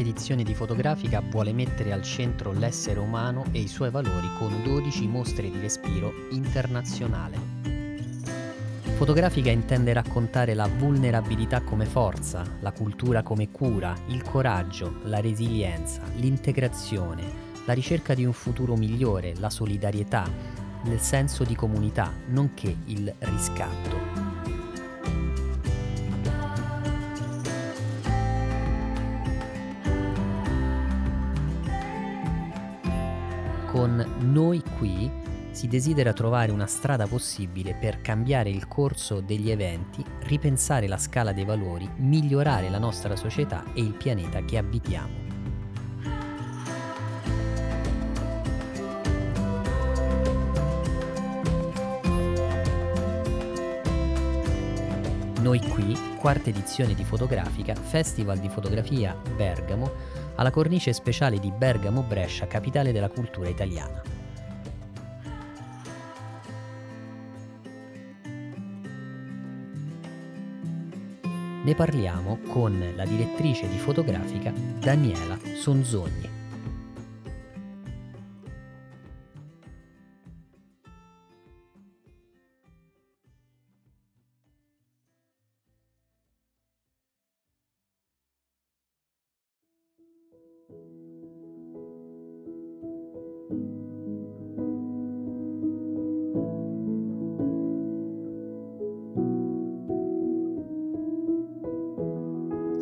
La quarta edizione di Fotografica vuole mettere al centro l'essere umano e i suoi valori con 12 mostre di respiro internazionale. Fotografica intende raccontare la vulnerabilità come forza, la cultura come cura, il coraggio, la resilienza, l'integrazione, la ricerca di un futuro migliore, la solidarietà, il senso di comunità, nonché il riscatto. Con Noi qui si desidera trovare una strada possibile per cambiare il corso degli eventi, ripensare la scala dei valori, migliorare la nostra società e il pianeta che abitiamo. Noi qui, quarta edizione di Fotografica, Festival di Fotografia Bergamo, alla cornice speciale di Bergamo Brescia, capitale della cultura italiana. Ne parliamo con la direttrice di fotografica Daniela Sonzogni.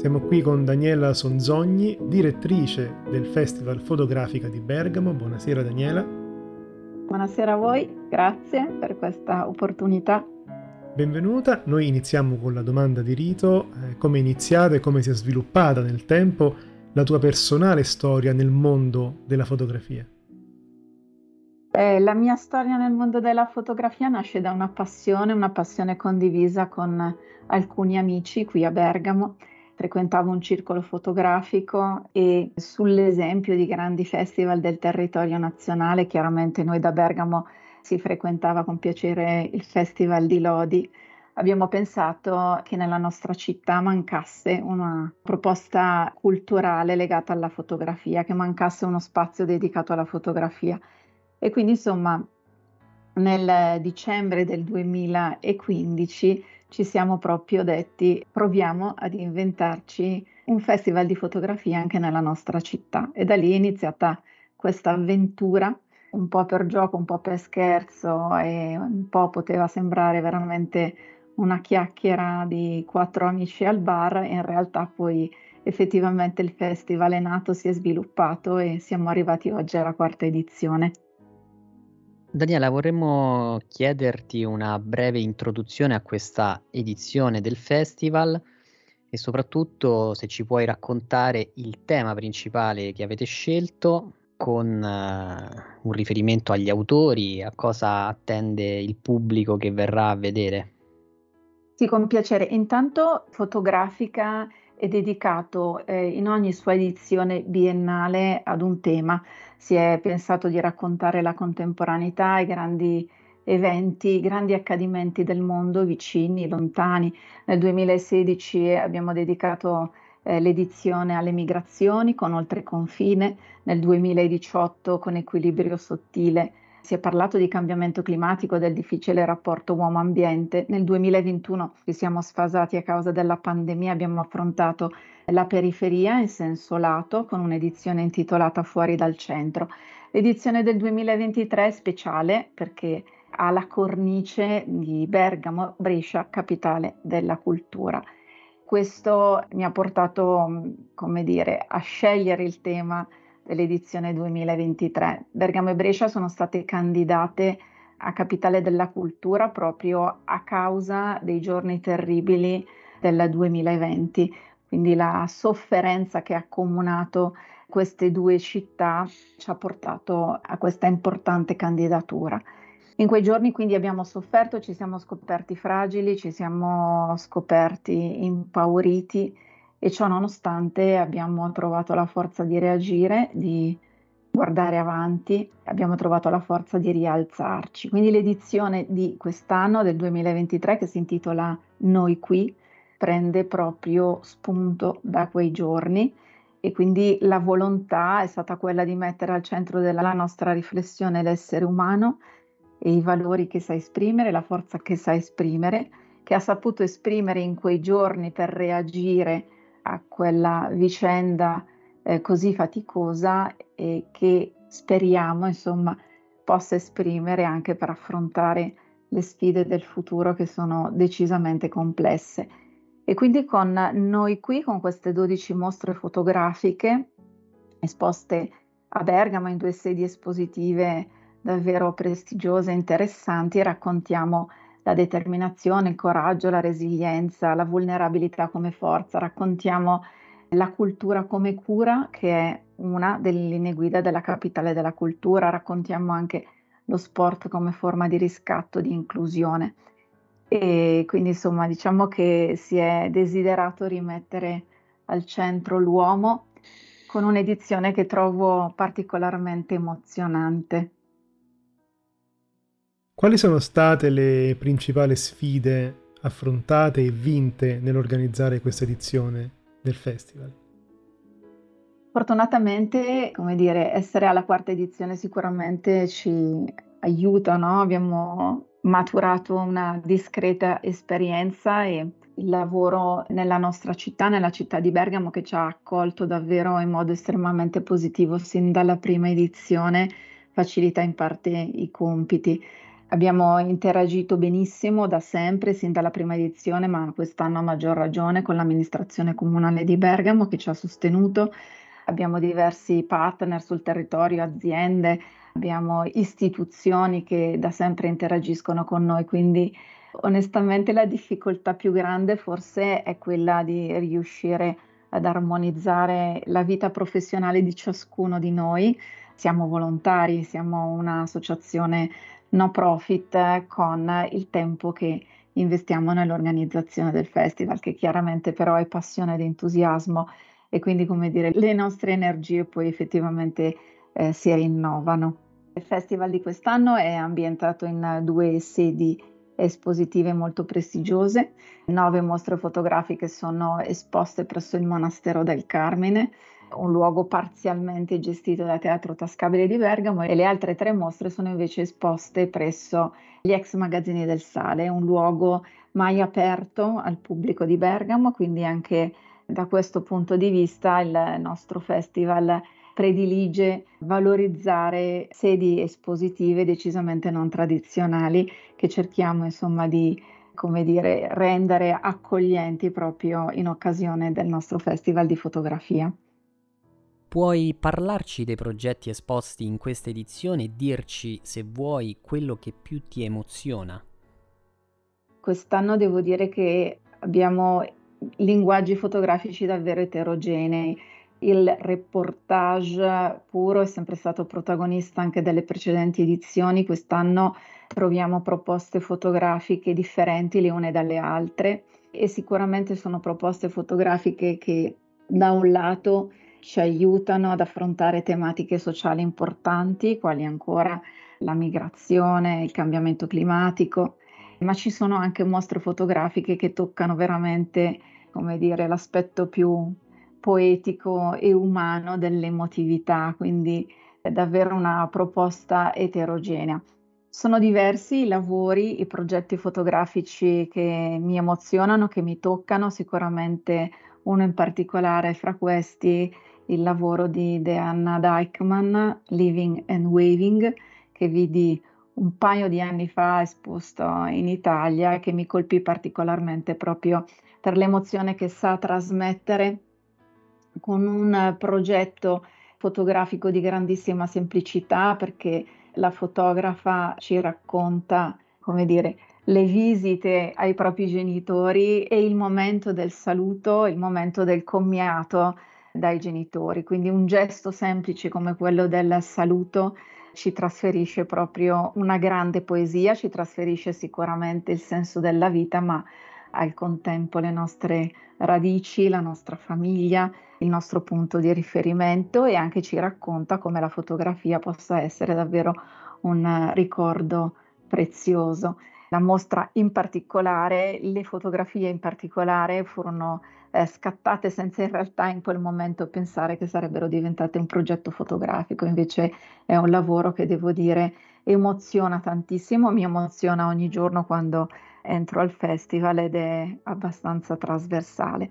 Siamo qui con Daniela Sonzogni, direttrice del Festival Fotografica di Bergamo. Buonasera Daniela. Buonasera a voi, grazie per questa opportunità. Benvenuta, noi iniziamo con la domanda di rito, eh, come è iniziata e come si è sviluppata nel tempo la tua personale storia nel mondo della fotografia. Eh, la mia storia nel mondo della fotografia nasce da una passione, una passione condivisa con alcuni amici qui a Bergamo frequentavo un circolo fotografico e sull'esempio di grandi festival del territorio nazionale, chiaramente noi da Bergamo si frequentava con piacere il Festival di Lodi, abbiamo pensato che nella nostra città mancasse una proposta culturale legata alla fotografia, che mancasse uno spazio dedicato alla fotografia. E quindi insomma nel dicembre del 2015 ci siamo proprio detti proviamo ad inventarci un festival di fotografia anche nella nostra città e da lì è iniziata questa avventura un po' per gioco, un po' per scherzo e un po' poteva sembrare veramente una chiacchiera di quattro amici al bar e in realtà poi effettivamente il festival è nato, si è sviluppato e siamo arrivati oggi alla quarta edizione. Daniela, vorremmo chiederti una breve introduzione a questa edizione del festival e soprattutto se ci puoi raccontare il tema principale che avete scelto con uh, un riferimento agli autori, a cosa attende il pubblico che verrà a vedere. Sì, con piacere. Intanto fotografica è dedicato eh, in ogni sua edizione biennale ad un tema. Si è pensato di raccontare la contemporaneità, i grandi eventi, i grandi accadimenti del mondo, vicini, lontani. Nel 2016 abbiamo dedicato eh, l'edizione alle migrazioni con Oltreconfine, nel 2018 con Equilibrio sottile si è parlato di cambiamento climatico, del difficile rapporto uomo-ambiente. Nel 2021 ci siamo sfasati a causa della pandemia, abbiamo affrontato la periferia in senso lato con un'edizione intitolata Fuori dal centro. L'edizione del 2023 è speciale perché ha la cornice di Bergamo, Brescia, capitale della cultura. Questo mi ha portato, come dire, a scegliere il tema dell'edizione 2023. Bergamo e Brescia sono state candidate a Capitale della Cultura proprio a causa dei giorni terribili del 2020. Quindi la sofferenza che ha accomunato queste due città ci ha portato a questa importante candidatura. In quei giorni quindi abbiamo sofferto, ci siamo scoperti fragili, ci siamo scoperti impauriti e ciò nonostante abbiamo trovato la forza di reagire, di guardare avanti, abbiamo trovato la forza di rialzarci. Quindi l'edizione di quest'anno, del 2023, che si intitola Noi qui, prende proprio spunto da quei giorni e quindi la volontà è stata quella di mettere al centro della nostra riflessione l'essere umano e i valori che sa esprimere, la forza che sa esprimere, che ha saputo esprimere in quei giorni per reagire a quella vicenda eh, così faticosa e che speriamo insomma possa esprimere anche per affrontare le sfide del futuro che sono decisamente complesse. E quindi con noi qui, con queste 12 mostre fotografiche esposte a Bergamo in due sedi espositive davvero prestigiose e interessanti, raccontiamo la determinazione, il coraggio, la resilienza, la vulnerabilità come forza, raccontiamo la cultura come cura, che è una delle linee guida della capitale della cultura, raccontiamo anche lo sport come forma di riscatto, di inclusione. E quindi insomma diciamo che si è desiderato rimettere al centro l'uomo con un'edizione che trovo particolarmente emozionante. Quali sono state le principali sfide affrontate e vinte nell'organizzare questa edizione del festival? Fortunatamente, come dire, essere alla quarta edizione sicuramente ci aiuta, no? Abbiamo maturato una discreta esperienza e il lavoro nella nostra città, nella città di Bergamo, che ci ha accolto davvero in modo estremamente positivo sin dalla prima edizione, facilita in parte i compiti. Abbiamo interagito benissimo da sempre, sin dalla prima edizione, ma quest'anno a maggior ragione con l'amministrazione comunale di Bergamo che ci ha sostenuto. Abbiamo diversi partner sul territorio, aziende, abbiamo istituzioni che da sempre interagiscono con noi, quindi onestamente la difficoltà più grande forse è quella di riuscire ad armonizzare la vita professionale di ciascuno di noi. Siamo volontari, siamo un'associazione no profit con il tempo che investiamo nell'organizzazione del festival, che chiaramente però è passione ed entusiasmo e quindi come dire le nostre energie poi effettivamente eh, si rinnovano. Il festival di quest'anno è ambientato in due sedi espositive molto prestigiose. Nove mostre fotografiche sono esposte presso il Monastero del Carmine, un luogo parzialmente gestito da Teatro Tascabile di Bergamo e le altre tre mostre sono invece esposte presso gli ex magazzini del Sale, un luogo mai aperto al pubblico di Bergamo, quindi anche da questo punto di vista il nostro festival predilige valorizzare sedi espositive decisamente non tradizionali che cerchiamo insomma di come dire, rendere accoglienti proprio in occasione del nostro festival di fotografia. Puoi parlarci dei progetti esposti in questa edizione e dirci, se vuoi, quello che più ti emoziona? Quest'anno devo dire che abbiamo linguaggi fotografici davvero eterogenei il reportage puro è sempre stato protagonista anche delle precedenti edizioni, quest'anno troviamo proposte fotografiche differenti le une dalle altre e sicuramente sono proposte fotografiche che da un lato ci aiutano ad affrontare tematiche sociali importanti, quali ancora la migrazione, il cambiamento climatico, ma ci sono anche mostre fotografiche che toccano veramente, come dire, l'aspetto più poetico e umano dell'emotività, quindi è davvero una proposta eterogenea. Sono diversi i lavori, i progetti fotografici che mi emozionano, che mi toccano, sicuramente uno in particolare fra questi il lavoro di Deanna Deichmann, Living and Waving, che vidi un paio di anni fa esposto in Italia e che mi colpì particolarmente proprio per l'emozione che sa trasmettere con un progetto fotografico di grandissima semplicità perché la fotografa ci racconta, come dire, le visite ai propri genitori e il momento del saluto, il momento del commiato dai genitori. Quindi un gesto semplice come quello del saluto ci trasferisce proprio una grande poesia, ci trasferisce sicuramente il senso della vita, ma al contempo le nostre radici, la nostra famiglia, il nostro punto di riferimento e anche ci racconta come la fotografia possa essere davvero un ricordo prezioso. La mostra in particolare, le fotografie in particolare furono eh, scattate senza in realtà in quel momento pensare che sarebbero diventate un progetto fotografico, invece è un lavoro che devo dire emoziona tantissimo, mi emoziona ogni giorno quando entro al festival ed è abbastanza trasversale.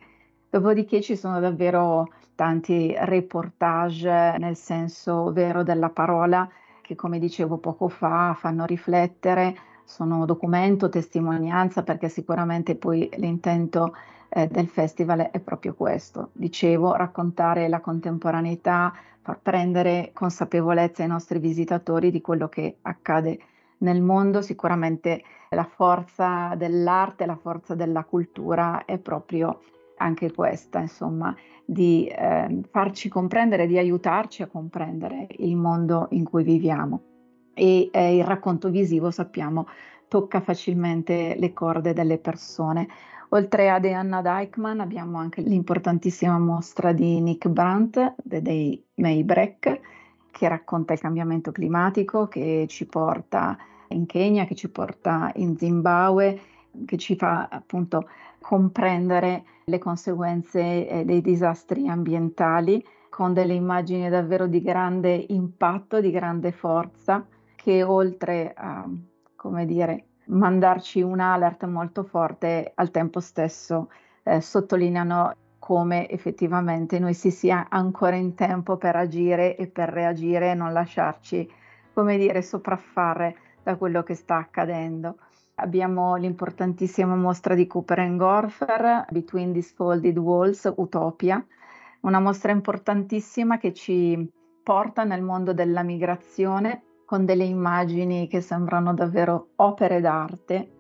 Dopodiché ci sono davvero tanti reportage nel senso vero della parola che come dicevo poco fa fanno riflettere, sono documento, testimonianza perché sicuramente poi l'intento eh, del festival è proprio questo. Dicevo, raccontare la contemporaneità, far prendere consapevolezza ai nostri visitatori di quello che accade nel mondo. Sicuramente la forza dell'arte, la forza della cultura è proprio anche questa, insomma, di eh, farci comprendere, di aiutarci a comprendere il mondo in cui viviamo. E eh, il racconto visivo, sappiamo, tocca facilmente le corde delle persone. Oltre ad Anna Deichmann abbiamo anche l'importantissima mostra di Nick Brandt dei Maybreak che racconta il cambiamento climatico che ci porta in Kenya, che ci porta in Zimbabwe, che ci fa appunto comprendere le conseguenze eh, dei disastri ambientali con delle immagini davvero di grande impatto, di grande forza, che oltre a, come dire, mandarci un alert molto forte, al tempo stesso eh, sottolineano come effettivamente noi si sia ancora in tempo per agire e per reagire e non lasciarci, come dire, sopraffare da quello che sta accadendo. Abbiamo l'importantissima mostra di Cooper Gorfer, Between These Folded Walls, Utopia, una mostra importantissima che ci porta nel mondo della migrazione con delle immagini che sembrano davvero opere d'arte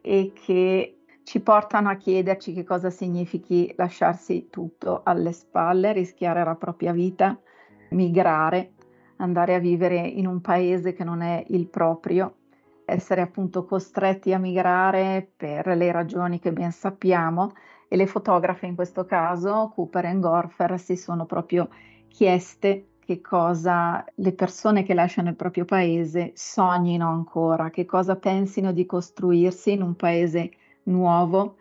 e che ci portano a chiederci che cosa significhi lasciarsi tutto alle spalle, rischiare la propria vita, migrare, andare a vivere in un paese che non è il proprio, essere appunto costretti a migrare per le ragioni che ben sappiamo. E le fotografe in questo caso, Cooper e Gorfer, si sono proprio chieste che cosa le persone che lasciano il proprio paese sognino ancora, che cosa pensino di costruirsi in un paese nuovo,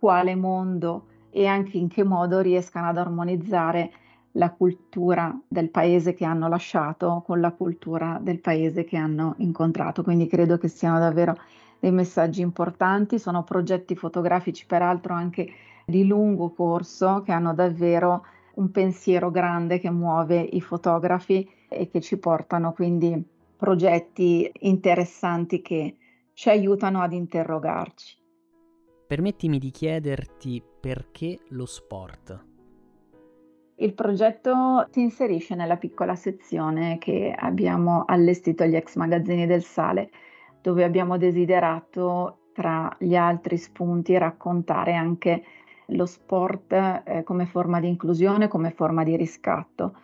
quale mondo e anche in che modo riescano ad armonizzare la cultura del paese che hanno lasciato con la cultura del paese che hanno incontrato. Quindi credo che siano davvero dei messaggi importanti, sono progetti fotografici peraltro anche di lungo corso che hanno davvero un pensiero grande che muove i fotografi e che ci portano quindi progetti interessanti che ci aiutano ad interrogarci. Permettimi di chiederti perché lo sport? Il progetto si inserisce nella piccola sezione che abbiamo allestito agli ex magazzini del Sale, dove abbiamo desiderato tra gli altri spunti raccontare anche lo sport eh, come forma di inclusione, come forma di riscatto.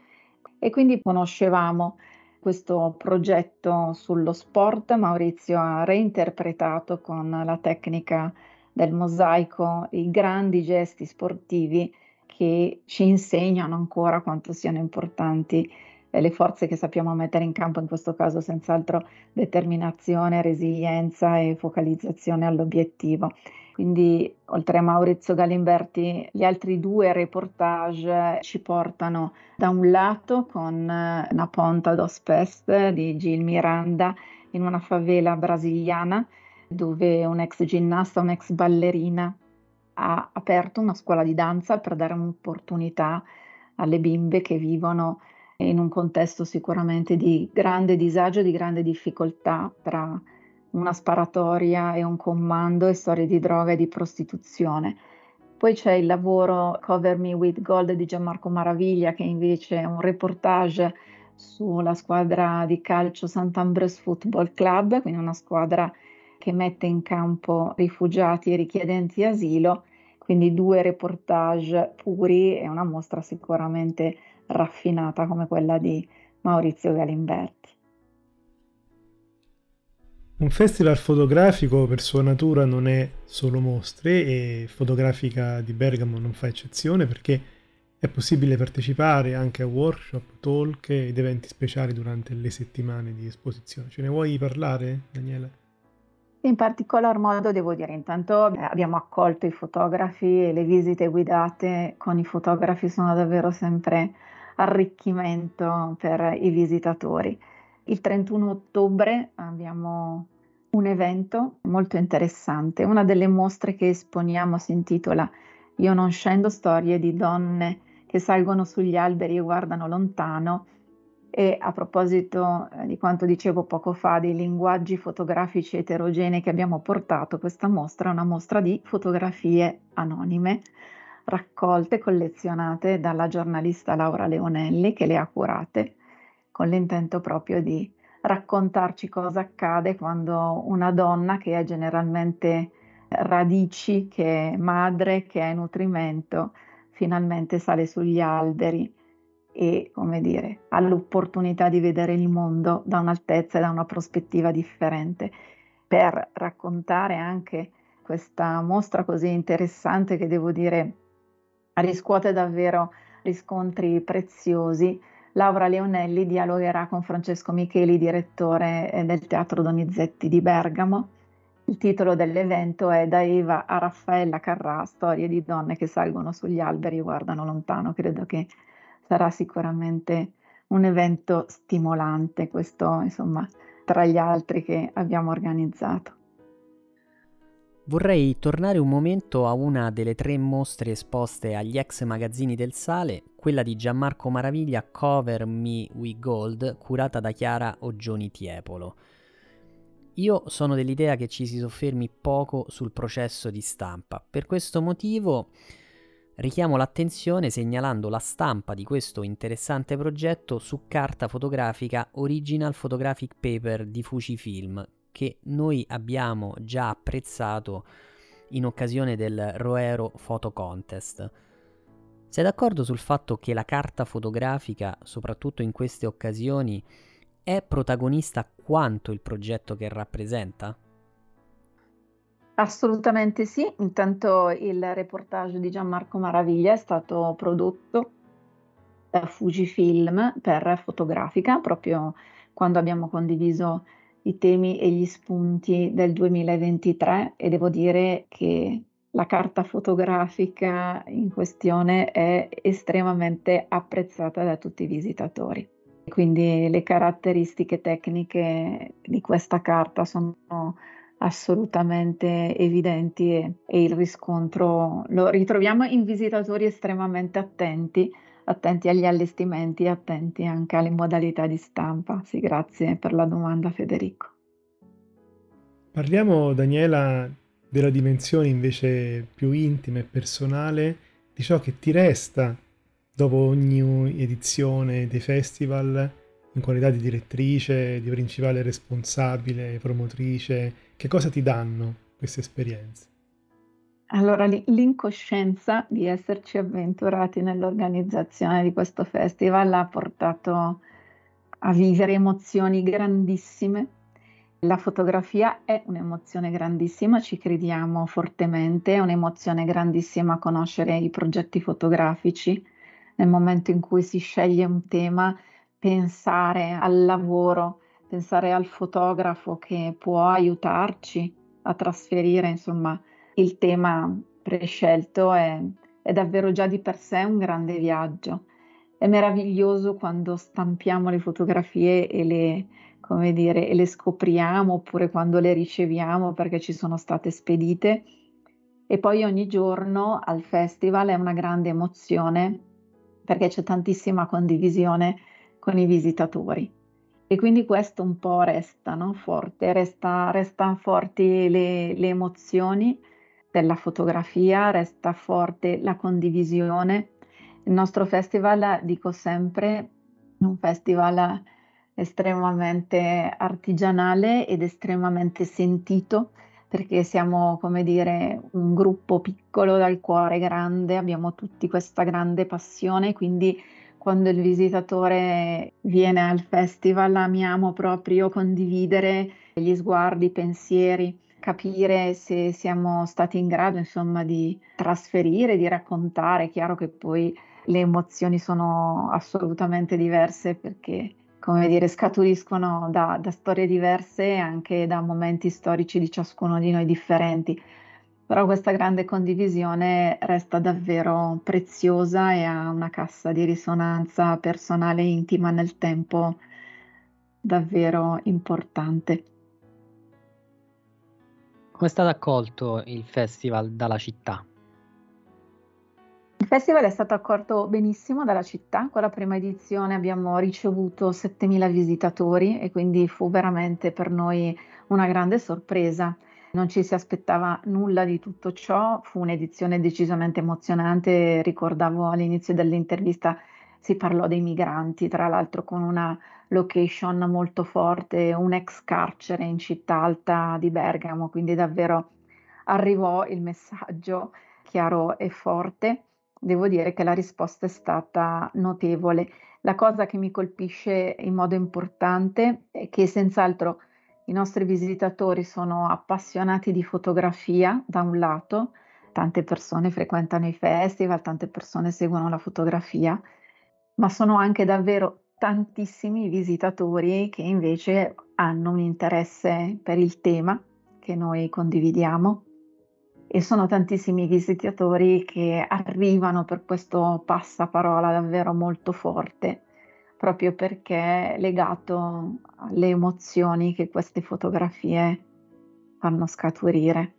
E quindi conoscevamo questo progetto sullo sport, Maurizio ha reinterpretato con la tecnica del mosaico i grandi gesti sportivi che ci insegnano ancora quanto siano importanti eh, le forze che sappiamo mettere in campo, in questo caso senz'altro determinazione, resilienza e focalizzazione all'obiettivo. Quindi, oltre a Maurizio Galimberti, gli altri due reportage ci portano da un lato con eh, Una ponta dos Pest di Gil Miranda in una favela brasiliana dove un ex ginnasta, un'ex ballerina ha aperto una scuola di danza per dare un'opportunità alle bimbe che vivono in un contesto sicuramente di grande disagio, di grande difficoltà tra una sparatoria e un comando e storie di droga e di prostituzione. Poi c'è il lavoro Cover Me With Gold di Gianmarco Maraviglia, che invece è un reportage sulla squadra di calcio Sant'Ambrose Football Club, quindi una squadra che mette in campo rifugiati e richiedenti asilo, quindi due reportage puri e una mostra sicuramente raffinata come quella di Maurizio Galimberti. Un festival fotografico per sua natura non è solo mostre e Fotografica di Bergamo non fa eccezione perché è possibile partecipare anche a workshop, talk ed eventi speciali durante le settimane di esposizione. Ce ne vuoi parlare, Daniela? In particolar modo devo dire, intanto eh, abbiamo accolto i fotografi e le visite guidate con i fotografi sono davvero sempre arricchimento per i visitatori. Il 31 ottobre abbiamo un evento molto interessante. Una delle mostre che esponiamo si intitola Io non scendo storie di donne che salgono sugli alberi e guardano lontano e a proposito eh, di quanto dicevo poco fa dei linguaggi fotografici eterogenei che abbiamo portato, questa mostra è una mostra di fotografie anonime raccolte, collezionate dalla giornalista Laura Leonelli che le ha curate con l'intento proprio di raccontarci cosa accade quando una donna che è generalmente radici, che è madre, che è nutrimento, finalmente sale sugli alberi e, come dire, ha l'opportunità di vedere il mondo da un'altezza e da una prospettiva differente per raccontare anche questa mostra così interessante che devo dire riscuote davvero riscontri preziosi. Laura Leonelli dialogherà con Francesco Micheli, direttore eh, del Teatro Donizetti di Bergamo. Il titolo dell'evento è Da Eva a Raffaella Carrà, storie di donne che salgono sugli alberi e guardano lontano. Credo che sarà sicuramente un evento stimolante, questo insomma tra gli altri che abbiamo organizzato. Vorrei tornare un momento a una delle tre mostre esposte agli ex magazzini del Sale, quella di Gianmarco Maraviglia Cover Me with Gold, curata da Chiara Oggioni Tiepolo. Io sono dell'idea che ci si soffermi poco sul processo di stampa. Per questo motivo richiamo l'attenzione segnalando la stampa di questo interessante progetto su carta fotografica Original Photographic Paper di Fujifilm, che noi abbiamo già apprezzato in occasione del Roero Photo Contest. Sei d'accordo sul fatto che la carta fotografica, soprattutto in queste occasioni, è protagonista quanto il progetto che rappresenta? Assolutamente sì, intanto il reportage di Gianmarco Maraviglia è stato prodotto da Fujifilm per fotografica, proprio quando abbiamo condiviso i temi e gli spunti del 2023 e devo dire che la carta fotografica in questione è estremamente apprezzata da tutti i visitatori. Quindi le caratteristiche tecniche di questa carta sono assolutamente evidenti e, e il riscontro lo ritroviamo in visitatori estremamente attenti, attenti agli allestimenti, attenti anche alle modalità di stampa. Sì, grazie per la domanda Federico. Parliamo, Daniela, della dimensione invece più intima e personale di ciò che ti resta dopo ogni edizione dei festival in qualità di direttrice, di principale responsabile, promotrice, che cosa ti danno queste esperienze? Allora, l'incoscienza di esserci avventurati nell'organizzazione di questo festival ha portato a vivere emozioni grandissime. La fotografia è un'emozione grandissima, ci crediamo fortemente, è un'emozione grandissima conoscere i progetti fotografici. Nel momento in cui si sceglie un tema, pensare al lavoro, pensare al fotografo che può aiutarci a trasferire, insomma, il tema prescelto è, è davvero già di per sé un grande viaggio. È meraviglioso quando stampiamo le fotografie e le, come dire, e le scopriamo oppure quando le riceviamo perché ci sono state spedite. E poi ogni giorno al festival è una grande emozione perché c'è tantissima condivisione con i visitatori. E quindi questo un po' resta no? forte, resta, restano forti le, le emozioni della fotografia, resta forte la condivisione. Il nostro festival, dico sempre, un festival estremamente artigianale ed estremamente sentito perché siamo, come dire, un gruppo piccolo dal cuore grande, abbiamo tutti questa grande passione, quindi quando il visitatore viene al festival amiamo proprio condividere gli sguardi, i pensieri, capire se siamo stati in grado, insomma, di trasferire, di raccontare. È chiaro che poi le emozioni sono assolutamente diverse perché come dire, scaturiscono da, da storie diverse e anche da momenti storici di ciascuno di noi differenti. Però questa grande condivisione resta davvero preziosa e ha una cassa di risonanza personale e intima nel tempo davvero importante. Come è stato accolto il festival dalla città? Il festival è stato accolto benissimo dalla città, con la prima edizione abbiamo ricevuto 7.000 visitatori e quindi fu veramente per noi una grande sorpresa. Non ci si aspettava nulla di tutto ciò, fu un'edizione decisamente emozionante, ricordavo all'inizio dell'intervista si parlò dei migranti, tra l'altro con una location molto forte, un ex carcere in città alta di Bergamo, quindi davvero arrivò il messaggio chiaro e forte devo dire che la risposta è stata notevole. La cosa che mi colpisce in modo importante è che senz'altro i nostri visitatori sono appassionati di fotografia da un lato, tante persone frequentano i festival, tante persone seguono la fotografia, ma sono anche davvero tantissimi visitatori che invece hanno un interesse per il tema che noi condividiamo e sono tantissimi visitatori che arrivano per questo passaparola davvero molto forte, proprio perché è legato alle emozioni che queste fotografie fanno scaturire.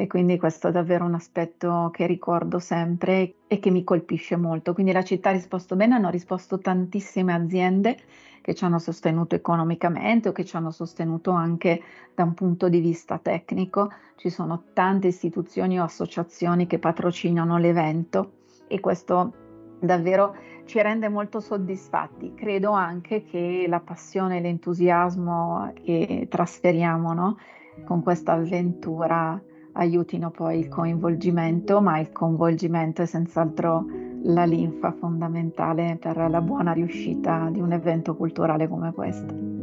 E quindi questo è davvero un aspetto che ricordo sempre e che mi colpisce molto. Quindi la città ha risposto bene, hanno risposto tantissime aziende che ci hanno sostenuto economicamente o che ci hanno sostenuto anche da un punto di vista tecnico. Ci sono tante istituzioni o associazioni che patrocinano l'evento e questo davvero ci rende molto soddisfatti. Credo anche che la passione e l'entusiasmo che trasferiamo no? con questa avventura aiutino poi il coinvolgimento, ma il coinvolgimento è senz'altro la linfa fondamentale per la buona riuscita di un evento culturale come questo.